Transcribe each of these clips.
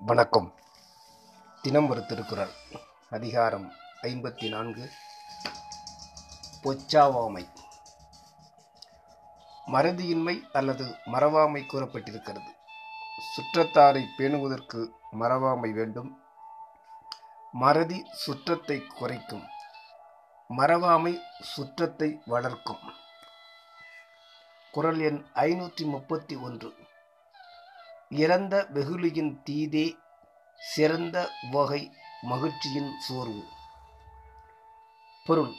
வணக்கம். தினம் ஒரு திருக்குறள். அதிகாரம் ஐம்பத்தி நான்கு பொச்சாவாமை. மறதியின்மை அல்லது மறவாமை கூறப்பட்டிருக்கிறது. சுற்றத்தாரை பேணுவதற்கு மறவாமை வேண்டும். மறதி சுற்றத்தை குறைக்கும். மறவாமை சுற்றத்தை வளர்க்கும். குரல் எண் ஐநூற்றி முப்பத்தி ஒன்று. இறந்த வெகுளியின் தீதே சிறந்த வகை மகிழ்ச்சியின் சோர்வு. பொருள்.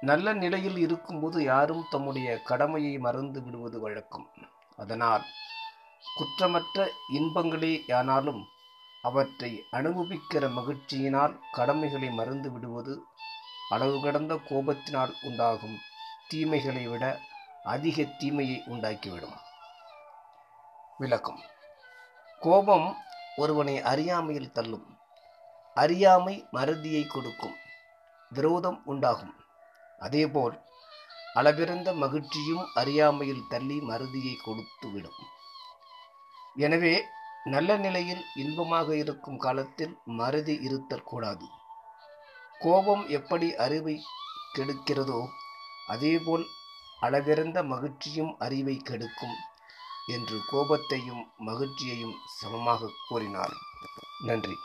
நல்ல நிலையில் இருக்கும்போது யாரும் தம்முடைய கடமையை மறந்து விடுவது வழக்கம். அதனால் குற்றமற்ற இன்பங்களே ஆனாலும் அவற்றை அனுபவிக்கிற மகிழ்ச்சியினால் கடமைகளை மறந்து விடுவது அளவு கடந்த கோபத்தினால் உண்டாகும் தீமைகளை விட அதிக தீமையை உண்டாக்கிவிடும். விளக்கம். கோபம் ஒருவனை அறியாமையில் தள்ளும். அறியாமை மறதியை கொடுக்கும். விரோதம் உண்டாகும். அதேபோல் அளவிறந்த மகிழ்ச்சியும் அறியாமையில் தள்ளி மறதியை கொடுத்துவிடும். எனவே நல்ல நிலையில் இன்பமாக இருக்கும் காலத்தில் மறதி இருத்தல் கூடாது. கோபம் எப்படி அறிவை கெடுக்கிறதோ அதேபோல் அளவிறந்த மகிழ்ச்சியும் அறிவை கெடுக்கும். என்று கோபத்தையும் மகிழ்ச்சியையும் சமமாக கூறினார் நன்றி.